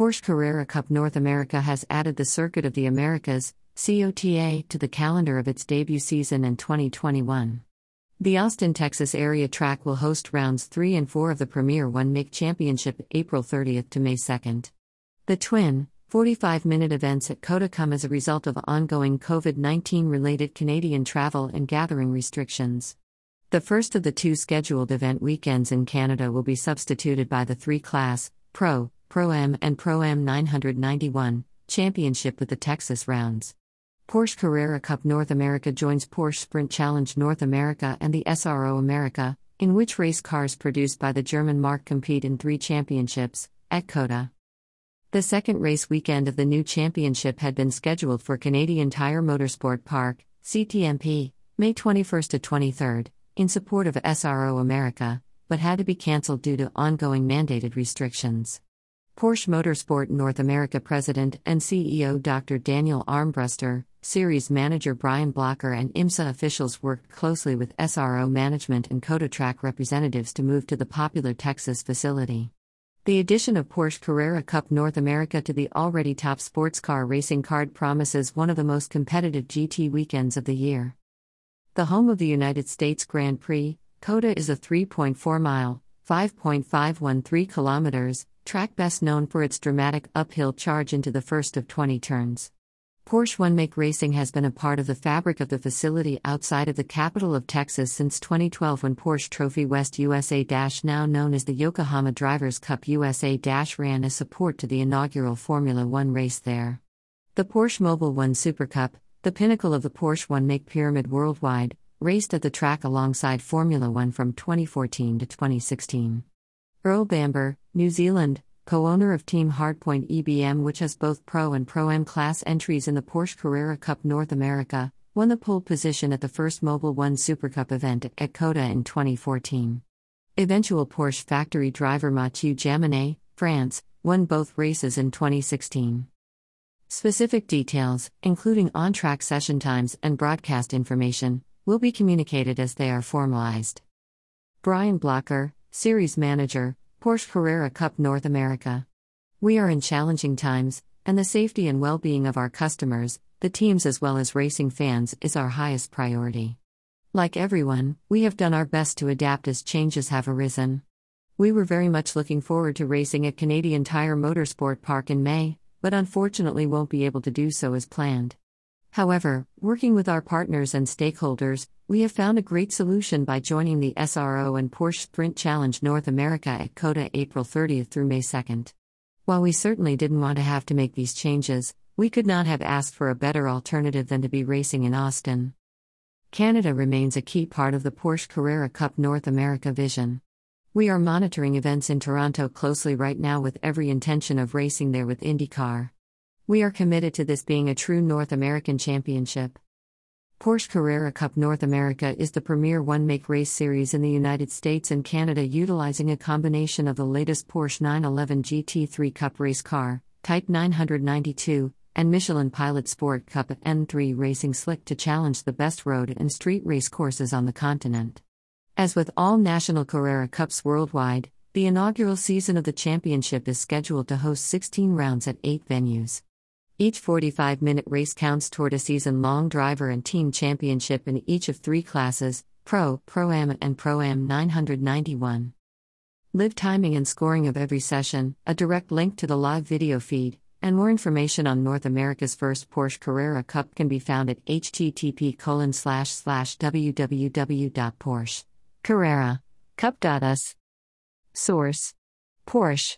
Porsche Carrera Cup North America has added the Circuit of the Americas, COTA, to the calendar of its debut season in 2021. The Austin, Texas area track will host rounds 3 and 4 of the Premier One Make Championship April 30th to May 2nd. The twin, 45 minute events at COTA come as a result of ongoing COVID 19 related Canadian travel and gathering restrictions. The first of the two scheduled event weekends in Canada will be substituted by the three class, Pro, Pro Am, and Pro Am 991 championship with the Texas rounds. Porsche Carrera Cup North America joins Porsche Sprint Challenge North America and the SRO America, in which race cars produced by the German marque compete in three championships, at COTA. The second race weekend of the new championship had been scheduled for Canadian Tire Motorsport Park, CTMP, May 21 to 23, in support of SRO America, but had to be cancelled due to ongoing mandated restrictions. Porsche Motorsport North America President and CEO Dr. Daniel Armbruster, Series Manager Brian Blocker, and IMSA officials worked closely with SRO management and COTA track representatives to move to the popular Texas facility. The addition of Porsche Carrera Cup North America to the already top sports car racing card promises one of the most competitive GT weekends of the year. The home of the United States Grand Prix, COTA is a 3.4 mile, 5.513 kilometers, track best known for its dramatic uphill charge into the first of 20 turns. Porsche One Make Racing has been a part of the fabric of the facility outside of the capital of Texas since 2012 when Porsche Trophy West USA now known as the Yokohama Drivers' Cup USA ran as support to the inaugural Formula One race there. The Porsche Mobil One Super Cup, the pinnacle of the Porsche One Make Pyramid worldwide, raced at the track alongside Formula One from 2014 to 2016. Earl Bamber, New Zealand, co owner of Team Hardpoint EBM, which has both Pro and Pro Am class entries in the Porsche Carrera Cup North America, won the pole position at the first Mobil One Supercup event at COTA in 2014. Eventual Porsche factory driver Mathieu Jaminet, France, won both races in 2016. Specific details, including on track session times and broadcast information, will be communicated as they are formalized. Brian Blocker, Series Manager, Porsche Carrera Cup North America. We are in challenging times, and the safety and well being of our customers, the teams as well as racing fans, is our highest priority. Like everyone, we have done our best to adapt as changes have arisen. We were very much looking forward to racing at Canadian Tire Motorsport Park in May, but unfortunately won't be able to do so as planned. However, working with our partners and stakeholders, we have found a great solution by joining the SRO and Porsche Sprint Challenge North America at COTA April 30th through May 2nd. While we certainly didn't want to have to make these changes, we could not have asked for a better alternative than to be racing in Austin. Canada remains a key part of the Porsche Carrera Cup North America vision. We are monitoring events in Toronto closely right now with every intention of racing there with IndyCar. We are committed to this being a true North American championship. Porsche Carrera Cup North America is the premier one make race series in the United States and Canada utilizing a combination of the latest Porsche 911 GT3 Cup race car, Type 992, and Michelin Pilot Sport Cup N3 Racing Slick to challenge the best road and street race courses on the continent. As with all National Carrera Cups worldwide, the inaugural season of the championship is scheduled to host 16 rounds at 8 venues. Each 45 minute race counts toward a season long driver and team championship in each of three classes Pro, Pro Am, and Pro Am 991. Live timing and scoring of every session, a direct link to the live video feed, and more information on North America's first Porsche Carrera Cup can be found at http www.porsche Carrera Cup.us. Source Porsche